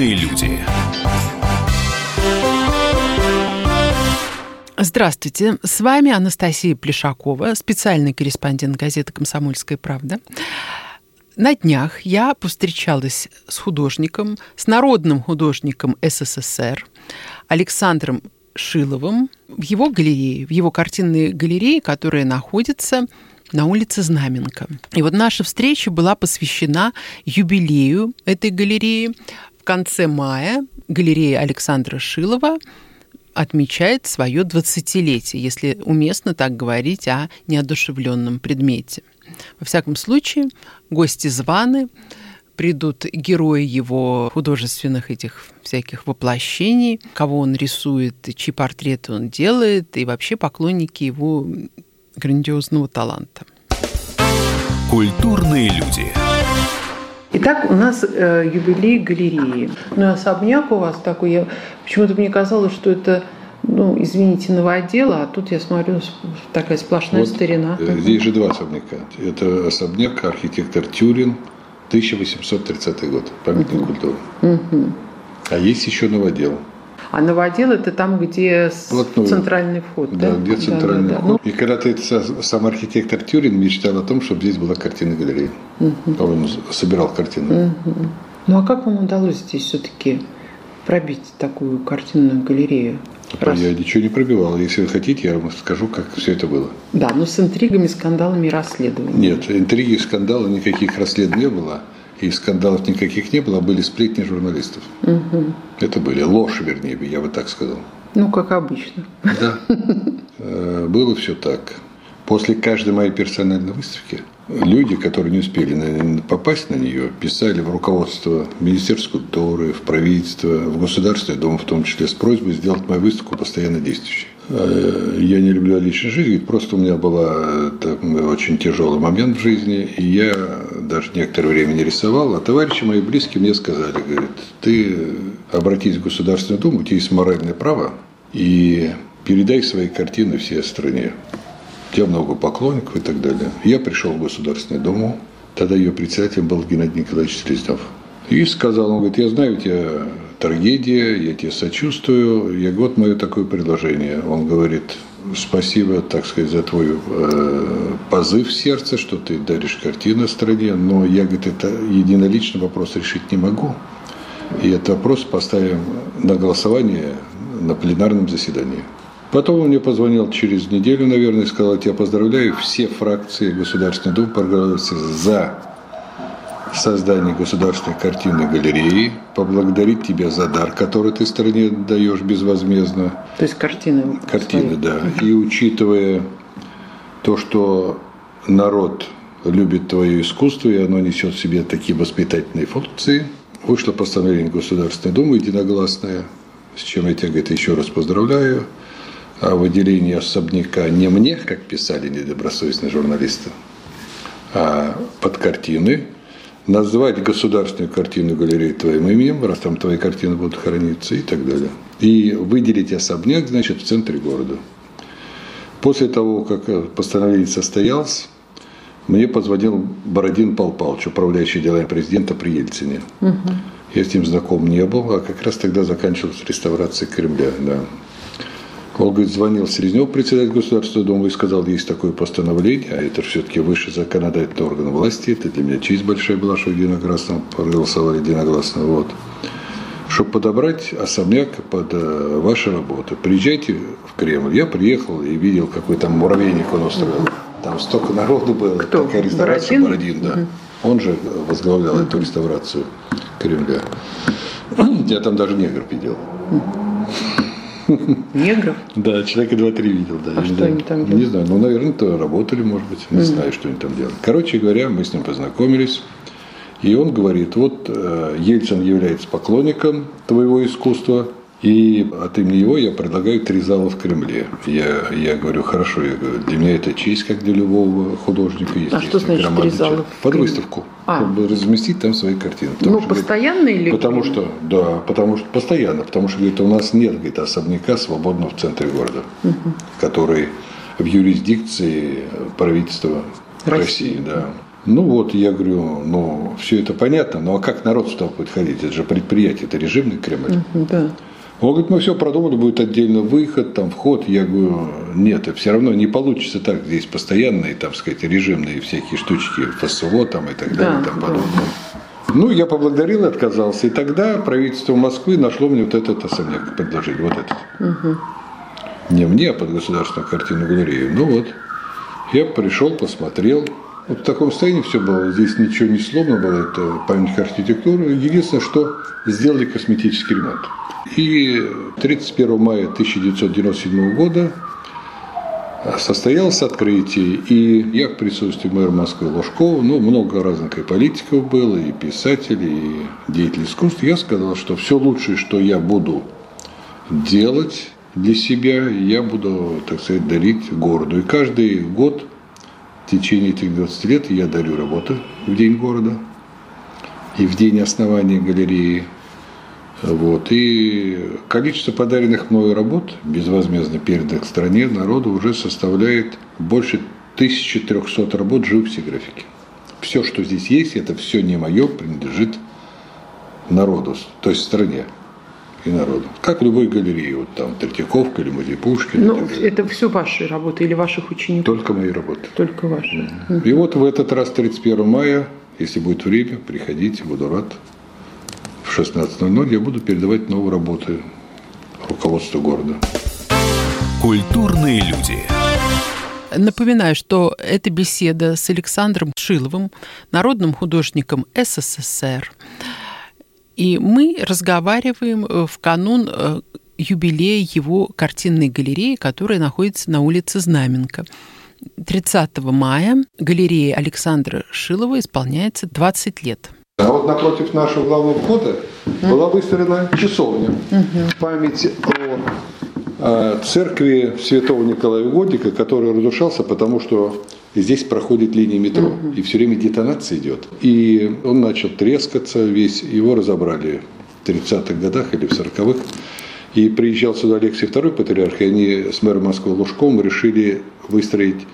Культурные люди. Здравствуйте, с вами Анастасия Плешакова, специальный корреспондент газеты «Комсомольская правда». На днях я повстречалась с художником, с народным художником СССР Александром Шиловым в его галерее, в его картинной галерее, которая находится на улице Знаменка. И вот наша встреча была посвящена юбилею этой галереи. Конце мая галерея Александра Шилова отмечает свое 20-летие, если уместно так говорить о неодушевленном предмете. Во всяком случае, гости званы, придут герои его художественных этих всяких воплощений, кого он рисует, чьи портреты он делает, и вообще поклонники его грандиозного таланта. Культурные люди. Итак, у нас э, юбилей галереи. Ну, особняк у вас такой. Я, почему-то мне казалось, что это ну, извините, новодела, а тут я смотрю, такая сплошная вот, старина. Э, здесь же два особняка. Это особняк архитектор Тюрин, 1830 год, памятник угу. культуры. Угу. А есть еще новодел. А новодел это там, где Плотную. центральный вход, да? Да, где центральный да, да, вход. Да. И когда ты сам архитектор Тюрин мечтал о том, чтобы здесь была картинная галерея. Угу. По-моему, собирал картины. Угу. Ну а как вам удалось здесь все-таки пробить такую картинную галерею? Раз. Я ничего не пробивал. Если вы хотите, я вам скажу, как все это было. Да, но с интригами, скандалами и расследованиями. Нет, интриги и скандалы никаких расследований не было. И скандалов никаких не было, а были сплетни журналистов. Угу. Это были ложь, вернее, я бы так сказал. Ну, как обычно. Да. Э, было все так. После каждой моей персональной выставки люди, которые не успели попасть на нее, писали в руководство Министерства культуры, в правительство, в Государственный дом, в том числе, с просьбой сделать мою выставку постоянно действующей. Э, я не люблю личной жизни, просто у меня был очень тяжелый момент в жизни, и я даже некоторое время не рисовал, а товарищи мои близкие мне сказали, говорят, ты обратись в Государственную Думу, у тебя есть моральное право, и передай свои картины всей стране у тебя много поклонников и так далее. Я пришел в Государственную Думу, тогда ее председателем был Геннадий Николаевич Селезнев. И сказал, он говорит, я знаю, у тебя трагедия, я тебе сочувствую, я вот мое такое предложение. Он говорит, спасибо, так сказать, за твой э, позыв в сердце, что ты даришь картины стране, но я, говорит, это единолично вопрос решить не могу. И этот вопрос поставим на голосование на пленарном заседании. Потом он мне позвонил через неделю, наверное, и сказал, я поздравляю, все фракции Государственной Думы проголосовали за создание государственной картинной галереи, поблагодарить тебя за дар, который ты стране даешь безвозмездно. То есть картины. Картины, да. И учитывая то, что народ любит твое искусство, и оно несет в себе такие воспитательные функции, вышло постановление Государственной Думы единогласное, с чем я тебя, говорит, еще раз поздравляю о выделении особняка не мне, как писали недобросовестные журналисты, а под картины, назвать государственную картину галереи твоим именем, раз там твои картины будут храниться и так далее. И выделить особняк, значит, в центре города. После того, как постановление состоялось, мне позвонил Бородин Пал Павлович, управляющий делами президента при Ельцине. Угу. Я с ним знаком не был, а как раз тогда заканчивалась реставрация Кремля. Да. Он, говорит, звонил Селезнев, председатель Государственного Дума, и сказал, есть такое постановление, а это все-таки высший законодательный орган власти, это для меня честь большая была, что единогласно проголосовали единогласно. Вот. Чтобы подобрать особняк под э, ваши работы. Приезжайте в Кремль. Я приехал и видел, какой там муравейник он устроил. Там столько народу было. Кто? Такая реставрация Бородин, да. Угу. Он же возглавлял угу. эту реставрацию Кремля. Я там даже негр видел. Негров? Да, человека два-три видел, да. А что они там делали? Не знаю, ну, наверное, то работали, может быть, не знаю, что они там делали. Короче говоря, мы с ним познакомились, и он говорит, вот э, Ельцин является поклонником твоего искусства, и от имени его я предлагаю три зала в Кремле. Я, я говорю, хорошо, я говорю, для меня это честь, как для любого художника. Есть а что значит три зала? Под выставку. А. Чтобы разместить там свои картины. Потому ну, что, постоянно говорит, или? Потому что, да, потому что постоянно. Потому что, говорит, у нас нет, говорит, особняка свободного в центре города, угу. который в юрисдикции правительства России, России да. Ну вот, я говорю, ну, все это понятно, ну а как народ туда будет ходить? Это же предприятие, это режимный Кремль. Да. Он говорит, мы все продумали, будет отдельно выход, там вход. Я говорю, нет, все равно не получится так. Здесь постоянные, там сказать, режимные всякие штучки, ФСО там и так далее, Да, и тому да. подобное. Ну, я поблагодарил и отказался. И тогда правительство Москвы нашло мне вот этот особняк, предложили, вот этот. Не мне, а под государственную картинную галерею. Ну вот, я пришел, посмотрел. Вот в таком состоянии все было. Здесь ничего не сломано было, это памятник архитектуры. Единственное, что сделали косметический ремонт. И 31 мая 1997 года состоялось открытие, и я в присутствии мэра Москвы Ложкова, ну, много разных и политиков было, и писателей, и деятелей искусств, я сказал, что все лучшее, что я буду делать для себя, я буду, так сказать, дарить городу. И каждый год в течение этих 20 лет я дарю работы в День города и в день основания галереи. Вот. И количество подаренных мною работ, безвозмездно переданных стране, народу, уже составляет больше 1300 работ живописи графики. Все, что здесь есть, это все не мое, принадлежит народу, то есть стране и народу. Как в любой галерее, вот там Третьяковка или музей Пушкина. Ну, это все ваши работы или ваших учеников? Только мои работы. Только ваши. И вот в этот раз, 31 мая, если будет время, приходите, буду рад. В 16.00 я буду передавать новые работы руководству города. Культурные люди. Напоминаю, что это беседа с Александром Шиловым, народным художником СССР. И мы разговариваем э, в канун э, юбилея его картинной галереи, которая находится на улице Знаменка. 30 мая галерее Александра Шилова исполняется 20 лет. А вот напротив нашего главного входа была выстроена часовня в память о э, церкви святого Николая Угодника, который разрушался, потому что здесь проходит линия метро, и все время детонация идет. И он начал трескаться весь, его разобрали в 30-х годах или в 40-х. И приезжал сюда Алексей II, патриарх, и они с мэром Москвы Лужковым решили выстроить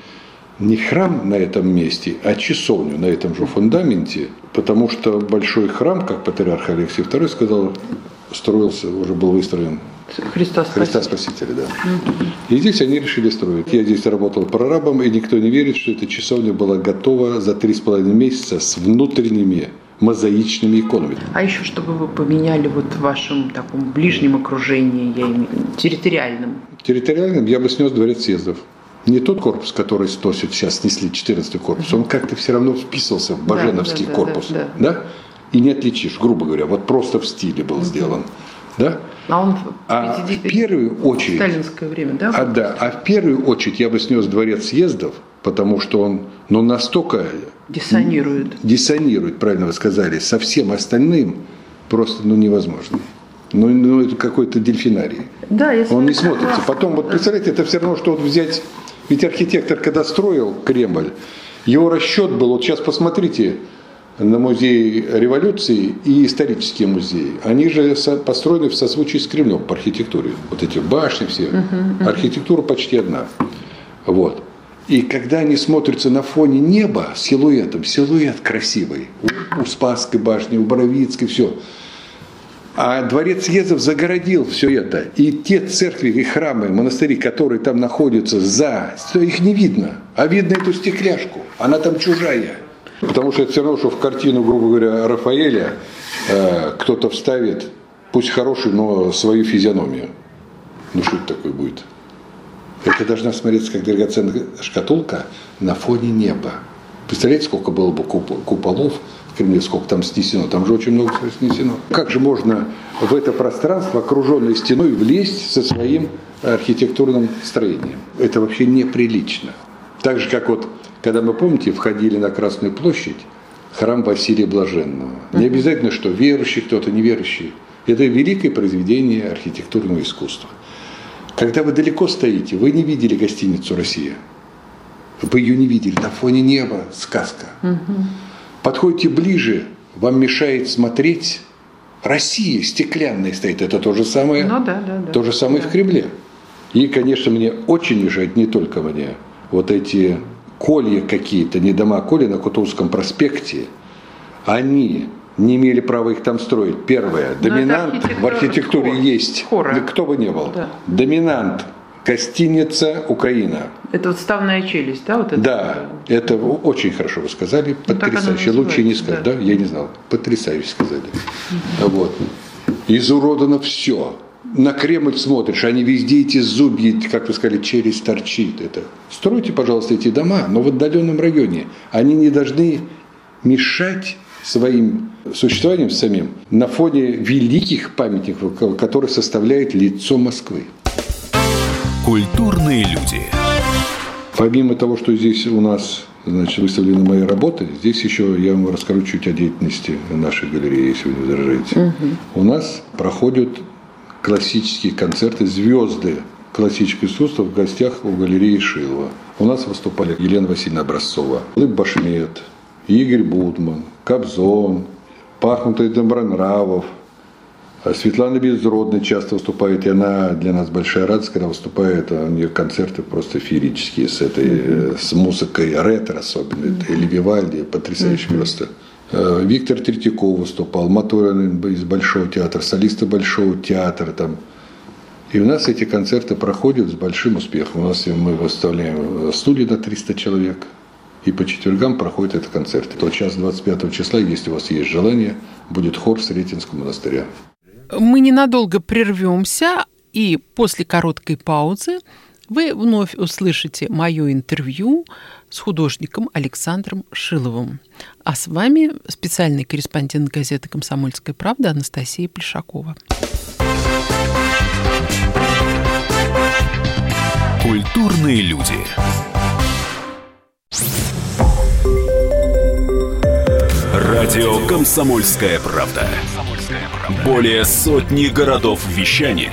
не храм на этом месте, а часовню на этом же фундаменте, потому что большой храм, как патриарх Алексей II сказал, строился, уже был выстроен Христа Христа Спасителя, да. И здесь они решили строить. Я здесь работал прорабом, и никто не верит, что эта часовня была готова за три с половиной месяца с внутренними мозаичными иконами. А еще, чтобы вы поменяли вот в вашем таком ближнем окружении, я имею, территориальном, Территориальным я бы снес дворец съездов. Не тот корпус, который сносят сейчас, снесли 14 корпус, он как-то все равно вписывался в Баженовский да, да, корпус. да, Да, И не отличишь, грубо говоря, вот просто в стиле был сделан. Да? а он в А в 50 первую очередь сталинское время, да? А, да, а в первую очередь я бы снес дворец съездов, потому что он ну, настолько Диссонирует. диссонирует, правильно вы сказали, со всем остальным просто ну, невозможно. Ну, ну это какой-то дельфинарий. Да, с Он не смотрится. согласна. Потом, вот представляете, это все равно, что вот взять... Ведь архитектор, когда строил Кремль, его расчет был, вот сейчас посмотрите на музей революции и исторические музеи. Они же построены в созвучии с Кремлем по архитектуре. Вот эти башни все. Архитектура почти одна. Вот. И когда они смотрятся на фоне неба силуэтом, силуэт красивый. У, у Спасской башни, у Боровицкой, все. А дворец съездов загородил все это. И те церкви и храмы, монастыри, которые там находятся за, их не видно. А видно эту стекляшку. Она там чужая. Потому что это все равно, что в картину, грубо говоря, Рафаэля э, кто-то вставит, пусть хороший, но свою физиономию. Ну что это такое будет? Это должна смотреться как драгоценная шкатулка на фоне неба. Представляете, сколько было бы куп- куполов в Кремле, сколько там снесено? Там же очень много всего снесено. Как же можно в это пространство, окруженное стеной, влезть со своим архитектурным строением? Это вообще неприлично. Так же, как вот, когда мы, помните, входили на Красную площадь, храм Василия Блаженного. Не обязательно, что верующий кто-то, неверующий. Это великое произведение архитектурного искусства. Когда вы далеко стоите, вы не видели гостиницу «Россия». Вы ее не видели. На фоне неба сказка. Подходите ближе, вам мешает смотреть Россия стеклянная стоит. Это то же самое, Ну да, да, да. то же самое Да. в Кремле. И, конечно, мне очень мешает, не только мне, вот эти колья какие-то, не дома, а коли на Кутузовском проспекте, они не имели права их там строить. Первое. Ну, доминант в архитектуре хор. есть. Хора. Кто бы ни был. Да. Доминант Гостиница Украина. Это вот ставная челюсть, да? Вот это? Да, это очень хорошо вы сказали, ну, потрясающе. Лучше не сказать, да. да? Я не знал. Потрясающе сказали. Угу. Вот. Изуродано все. На Кремль смотришь, они везде эти зубья, как вы сказали, через торчит. Это. Стройте, пожалуйста, эти дома, но в отдаленном районе. Они не должны мешать своим существованием самим на фоне великих памятников, которые составляют лицо Москвы. Культурные люди. Помимо того, что здесь у нас значит, выставлены мои работы, здесь еще я вам расскажу чуть о деятельности нашей галереи, если вы не возражаете. Угу. У нас проходят классические концерты «Звезды» классического искусства в гостях у галереи Шилова. У нас выступали Елена Васильевна Образцова, Лыб Башмет, Игорь Будман, Кобзон, Пахнутый Добронравов, а Светлана Безродная часто выступает, и она для нас большая радость, когда выступает, а у нее концерты просто феерические с этой, mm-hmm. с музыкой ретро особенно, mm-hmm. это Вивальди, потрясающе mm-hmm. просто. Э, Виктор Третьяков выступал, Моторин из Большого театра, солисты Большого театра там. И у нас эти концерты проходят с большим успехом. У нас мы выставляем студию на 300 человек, и по четвергам проходит этот концерт. То час 25 числа, если у вас есть желание, будет хор Сретенского монастыря. Мы ненадолго прервемся, и после короткой паузы вы вновь услышите мое интервью с художником Александром Шиловым. А с вами специальный корреспондент газеты «Комсомольская правда» Анастасия Плешакова. Культурные люди. Радио «Комсомольская правда». Более сотни городов вещания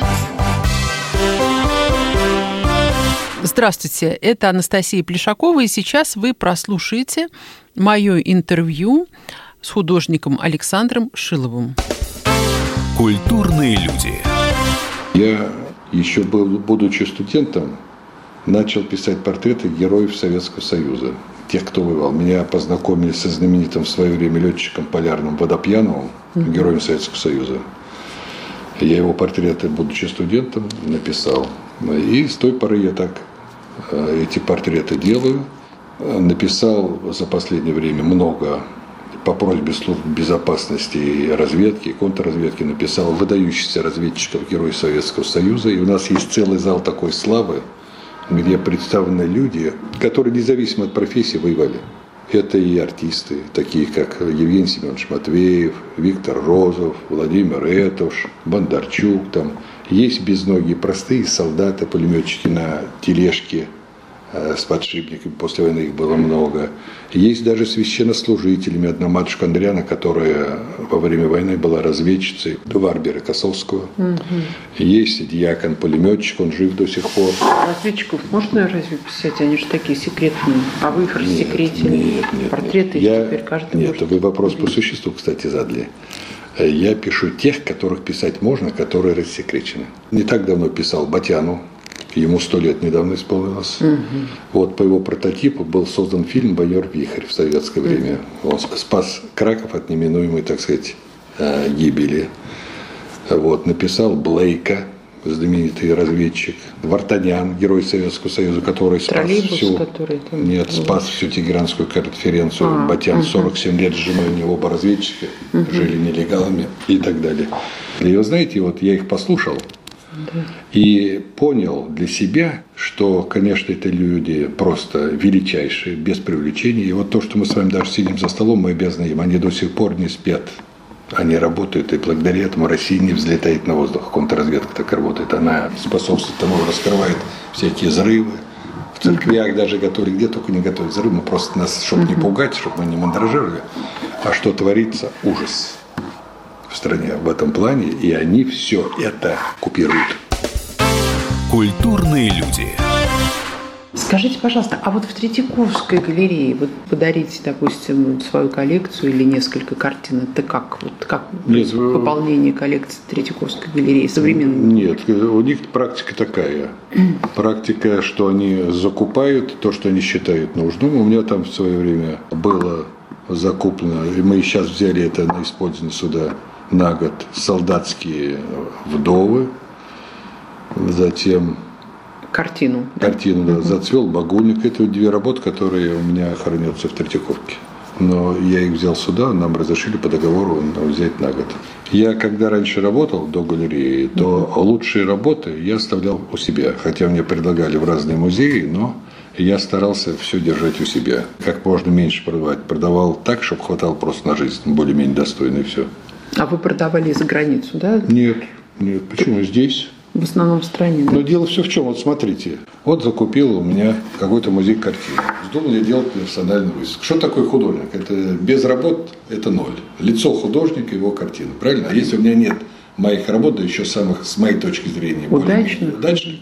Здравствуйте, это Анастасия Плешакова, и сейчас вы прослушаете мое интервью с художником Александром Шиловым. Культурные люди. Я еще был, будучи студентом, начал писать портреты героев Советского Союза, тех, кто воевал. Меня познакомили со знаменитым в свое время летчиком полярным Водопьяновым, героем Советского Союза. Я его портреты, будучи студентом, написал. И с той поры я так эти портреты делаю. Написал за последнее время много по просьбе служб безопасности и разведки, и контрразведки написал выдающихся разведчиков Героев Советского Союза. И у нас есть целый зал такой славы, где представлены люди, которые независимо от профессии воевали. Это и артисты, такие как Евгений Семенович Матвеев, Виктор Розов, Владимир Этуш, Бондарчук, там, есть безногие простые солдаты, пулеметчики на тележке с подшипниками, после войны их было много. Есть даже священнослужителями. Одна матушка Андриана, которая во время войны была разведчицей Варбера Косовского. Угу. Есть диакон-пулеметчик, он жив до сих пор. Разведчиков можно разве писать? Они же такие секретные. А вы их рассекретили? Нет, нет, Портреты нет. Я... теперь каждый Нет, может... вы вопрос по существу, кстати, задали. Э, я пишу тех, которых писать можно, которые рассекречены. Не так давно писал Батяну, ему сто лет недавно исполнилось. Угу. Вот по его прототипу был создан фильм «Майор Вихрь» в советское время. Он спас Краков от неминуемой, так сказать, э, гибели. Вот, написал Блейка, знаменитый разведчик, Вартанян, герой Советского Союза, который спас всю, который там нет, был. спас всю Тегеранскую конференцию. А, Батян угу. 47 лет с женой, у него оба разведчика, угу. жили нелегалами и так далее. И вы знаете, вот я их послушал, да. И понял для себя, что, конечно, это люди просто величайшие, без привлечения. И вот то, что мы с вами даже сидим за столом, мы обязаны им. Они до сих пор не спят они работают, и благодаря этому Россия не взлетает на воздух. Контрразведка так работает. Она способствует тому, раскрывает всякие взрывы, В церквях даже готовили, где только не готовят взрыв, мы просто нас, чтобы не пугать, чтобы мы не мандражировали. А что творится? Ужас в стране в этом плане, и они все это купируют. Культурные люди. Скажите, пожалуйста, а вот в Третьяковской галерее вот подарить, допустим, свою коллекцию или несколько картин, это как? Вот как Нет, вы- пополнение коллекции Третьяковской галереи современной? Нет, у них практика такая. Практика, что они закупают то, что они считают нужным. У меня там в свое время было закуплено, и мы сейчас взяли это на использование сюда на год, солдатские вдовы, затем Картину. да? картину да, «Зацвел багульник». Это две работы, которые у меня хранятся в Третьяковке. Но я их взял сюда, нам разрешили по договору взять на год. Я когда раньше работал до галереи, то лучшие работы я оставлял у себя. Хотя мне предлагали в разные музеи, но я старался все держать у себя. Как можно меньше продавать. Продавал так, чтобы хватало просто на жизнь, более-менее достойно и все. А вы продавали за границу, да? Нет, нет, почему здесь? В основном в стране, да? Но дело все в чем. Вот смотрите. Вот закупил у меня какой-то музей картин. Вздумал я делать персональную выставку. Что такое художник? Это без работ это ноль. Лицо художника, его картина. Правильно? А если у меня нет моих работ, да еще самых, с моей точки зрения, Удачных? удачных,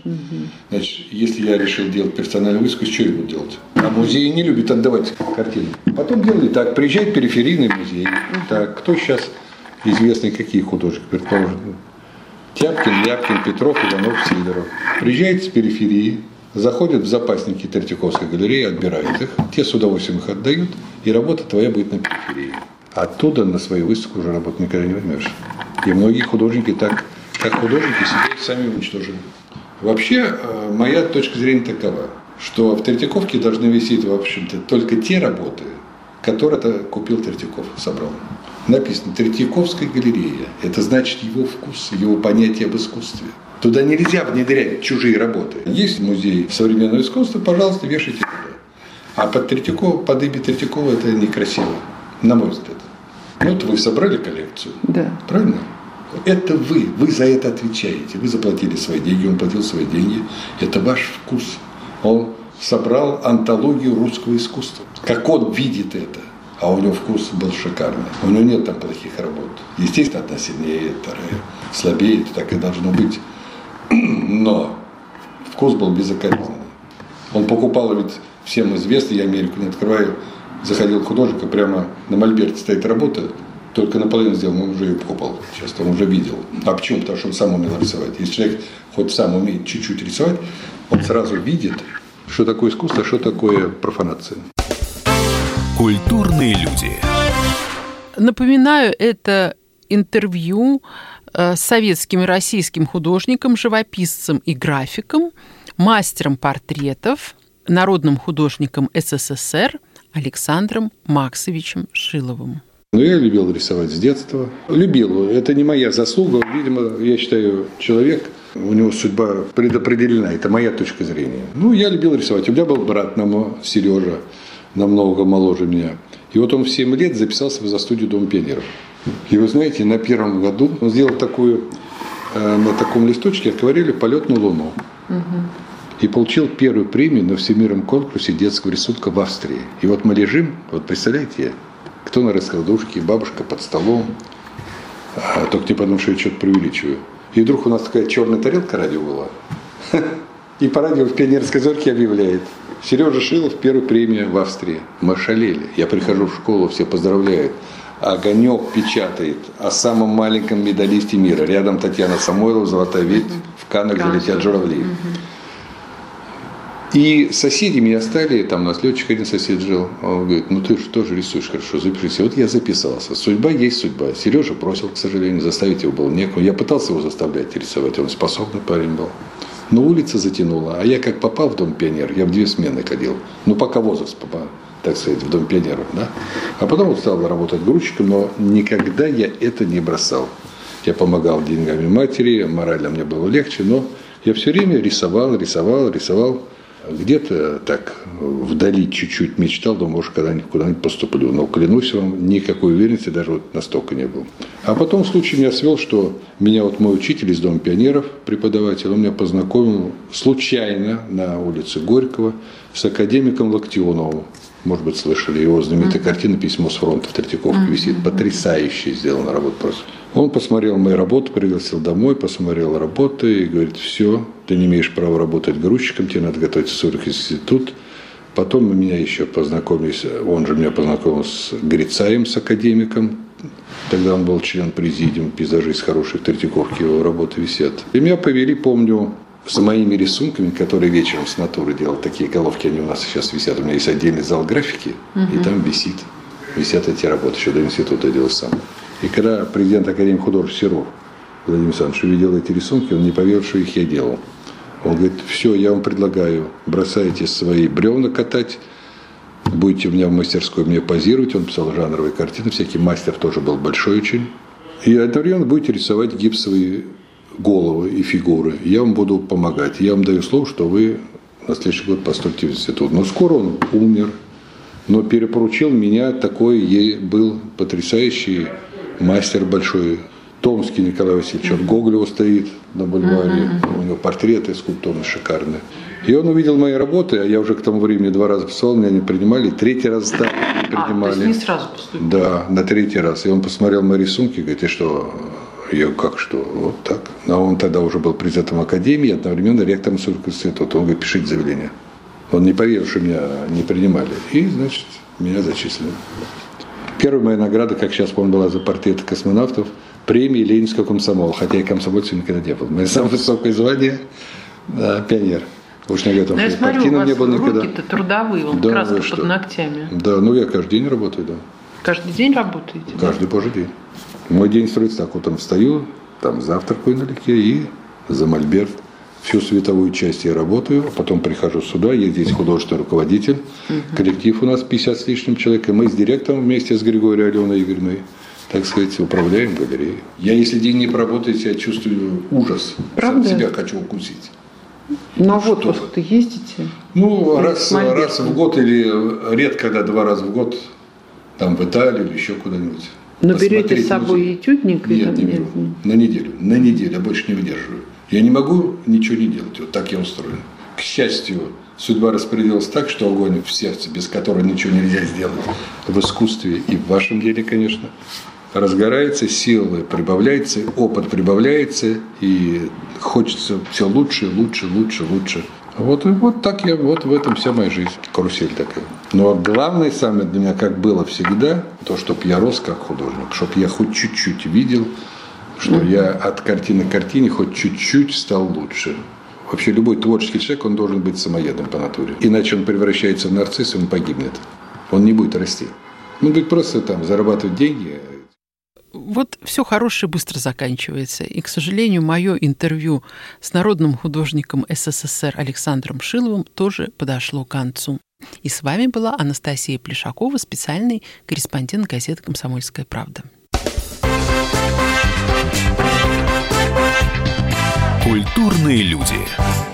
значит, если я решил делать персональную выставку, что я буду делать? А музеи не любят отдавать картины. Потом делали так. Приезжает периферийный музей. Так, кто сейчас известный, какие художники, предположим, Тяпкин, Ляпкин, Петров, Иванов, Сидоров. Приезжает с периферии, заходят в запасники Третьяковской галереи, отбирают их, те с удовольствием их отдают, и работа твоя будет на периферии. Оттуда на свою выставку уже работу никогда не возьмешь. И многие художники так, как художники, себя сами уничтожили. Вообще, э, моя точка зрения такова, что в Третьяковке должны висеть, в общем-то, только те работы, которые купил Третьяков, собрал. Написано «Третьяковская галерея». Это значит его вкус, его понятие об искусстве. Туда нельзя внедрять чужие работы. Есть музей современного искусства, пожалуйста, вешайте туда. А под Третьякова, под имя Третьякова это некрасиво, на мой взгляд. Вот вы собрали коллекцию, Да. Правильно? Это вы, вы за это отвечаете. Вы заплатили свои деньги, он платил свои деньги. Это ваш вкус. Он собрал антологию русского искусства. Как он видит это. А у него вкус был шикарный. У него нет там плохих работ. Естественно, одна сильнее, вторая слабее, это так и должно быть. Но вкус был безукоризненный. Он покупал ведь всем известно, я Америку не открываю, заходил к художнику, прямо на мольберте стоит работа, только наполовину сделал, он уже ее покупал. Часто он уже видел. А почему? Потому что он сам умел рисовать. Если человек хоть сам умеет чуть-чуть рисовать, он сразу видит, что такое искусство, что такое профанация. Культурные люди. Напоминаю, это интервью э, с советским и российским художником, живописцем и графиком, мастером портретов, народным художником СССР Александром Максовичем Шиловым. Но я любил рисовать с детства. Любил. Это не моя заслуга. Видимо, я считаю, человек, у него судьба предопределена. Это моя точка зрения. Ну, я любил рисовать. У меня был брат, намо- Сережа, намного моложе меня. И вот он в 7 лет записался за студию Дом пионеров. И вы знаете, на первом году он сделал такую, э, на таком листочке акварели полет на Луну. И получил первую премию на всемирном конкурсе детского рисунка в Австрии. И вот мы лежим, вот представляете, кто на раскладушке, бабушка под столом, а, только не потому, что я что-то преувеличиваю. И вдруг у нас такая черная тарелка радио была. И по радио в пионерской зорке объявляет. Сережа Шилов, первая премия в Австрии. Мы шалели. Я прихожу в школу, все поздравляют. Огонек печатает о самом маленьком медалисте мира. Рядом Татьяна Самойлова, «Золотая ветвь», в Канах залетят журавли. И соседи меня стали, там у нас летчик один сосед жил, он говорит, ну ты же тоже рисуешь хорошо, запишись. Вот я записался. Судьба есть судьба. Сережа просил, к сожалению, заставить его было некому. Я пытался его заставлять рисовать, он способный парень был. Но улица затянула, а я как попал в Дом пионер, я в две смены ходил. Ну, пока возраст попал, так сказать, в Дом пионеров, да. А потом вот стал работать грузчиком, но никогда я это не бросал. Я помогал деньгами матери, морально мне было легче, но я все время рисовал, рисовал, рисовал. Где-то так вдали чуть-чуть мечтал, думал, может, когда-нибудь куда-нибудь поступлю. Но, клянусь вам, никакой уверенности даже вот настолько не было. А потом случай меня свел, что меня вот мой учитель из Дома пионеров, преподаватель, он меня познакомил случайно на улице Горького с академиком Локтионовым. Может быть, слышали его знаменитая картина «Письмо с фронта» в Третьяковке висит. Потрясающе сделана работа просто. Он посмотрел мои работы, пригласил домой, посмотрел работы и говорит, все, ты не имеешь права работать грузчиком, тебе надо готовиться в институт. Потом мы меня еще познакомились, он же меня познакомил с Грицаем, с академиком. Тогда он был член президиума, пейзажист хороший в Третьяковке, его работы висят. И меня повели, помню, с моими рисунками, которые вечером с натуры делал. Такие головки, они у нас сейчас висят. У меня есть отдельный зал графики, угу. и там висит. Висят эти работы, еще до института делал сам. И когда президент Академии художеств Серов Владимир Александрович увидел эти рисунки, он не поверил, что их я делал. Он говорит, все, я вам предлагаю, бросайте свои бревна катать, будете у меня в мастерской мне позировать. Он писал жанровые картины, всякий мастер тоже был большой очень. И одновременно будете рисовать гипсовые головы и фигуры. Я вам буду помогать. Я вам даю слово, что вы на следующий год поступите в институт. Но скоро он умер, но перепоручил меня такой, ей был потрясающий мастер большой, Томский Николай Васильевич. Он Гоголева стоит на бульваре, у него портреты скульптурно шикарные. И он увидел мои работы, а я уже к тому времени два раза посылал, меня не принимали, третий раз да, не принимали. А, то есть не сразу поступил? Да, на третий раз. И он посмотрел мои рисунки, говорит, и что, я как что? Вот так. А он тогда уже был президентом Академии, одновременно ректором Сурского института. Он говорит, пишите заявление. Он не поверил, что меня не принимали. И, значит, меня зачислили. Первая моя награда, как сейчас помню, была за портреты космонавтов, премии Ленинского комсомола, хотя я комсомольцем никогда не был. Мое самое высокое звание да, пионер. Уж не готов. Но я смотрю, у вас не был никогда. руки-то трудовые, вон, да, краска под ногтями. Да, ну я каждый день работаю, да. Каждый день работаете? Каждый да? божий день. Мой день строится так, вот там встаю, там завтракаю налегке и за мольберт. Всю световую часть я работаю, а потом прихожу сюда, я здесь художественный руководитель. Угу. Коллектив у нас 50 с лишним человек, и мы с директором вместе с Григорием Аленой Игоревной так сказать, управляем галереей. Я, если день не поработает, я чувствую ужас. Правда? Себя хочу укусить. Ну, а вот вы ездите? Ну, раз, раз в год или редко, когда два раза в год, там в Италию или еще куда-нибудь. Но берете с собой музей. этюдник? Нет, не беру. На неделю. На неделю. Я больше не выдерживаю. Я не могу ничего не делать. Вот так я устроен. К счастью, судьба распорядилась так, что огонь в сердце, без которого ничего нельзя сделать в искусстве и в вашем деле, конечно, разгорается, силы прибавляется, опыт прибавляется, и хочется все лучше, лучше, лучше, лучше. Вот, вот так я, вот в этом вся моя жизнь, карусель такая. Но главное самое для меня, как было всегда, то, чтобы я рос как художник, чтобы я хоть чуть-чуть видел, что mm-hmm. я от картины к картине хоть чуть-чуть стал лучше. Вообще любой творческий человек, он должен быть самоедом по натуре. Иначе он превращается в нарцисс, и он погибнет. Он не будет расти. Он будет просто там зарабатывать деньги, вот все хорошее быстро заканчивается. И, к сожалению, мое интервью с народным художником СССР Александром Шиловым тоже подошло к концу. И с вами была Анастасия Плешакова, специальный корреспондент газеты «Комсомольская правда». Культурные люди.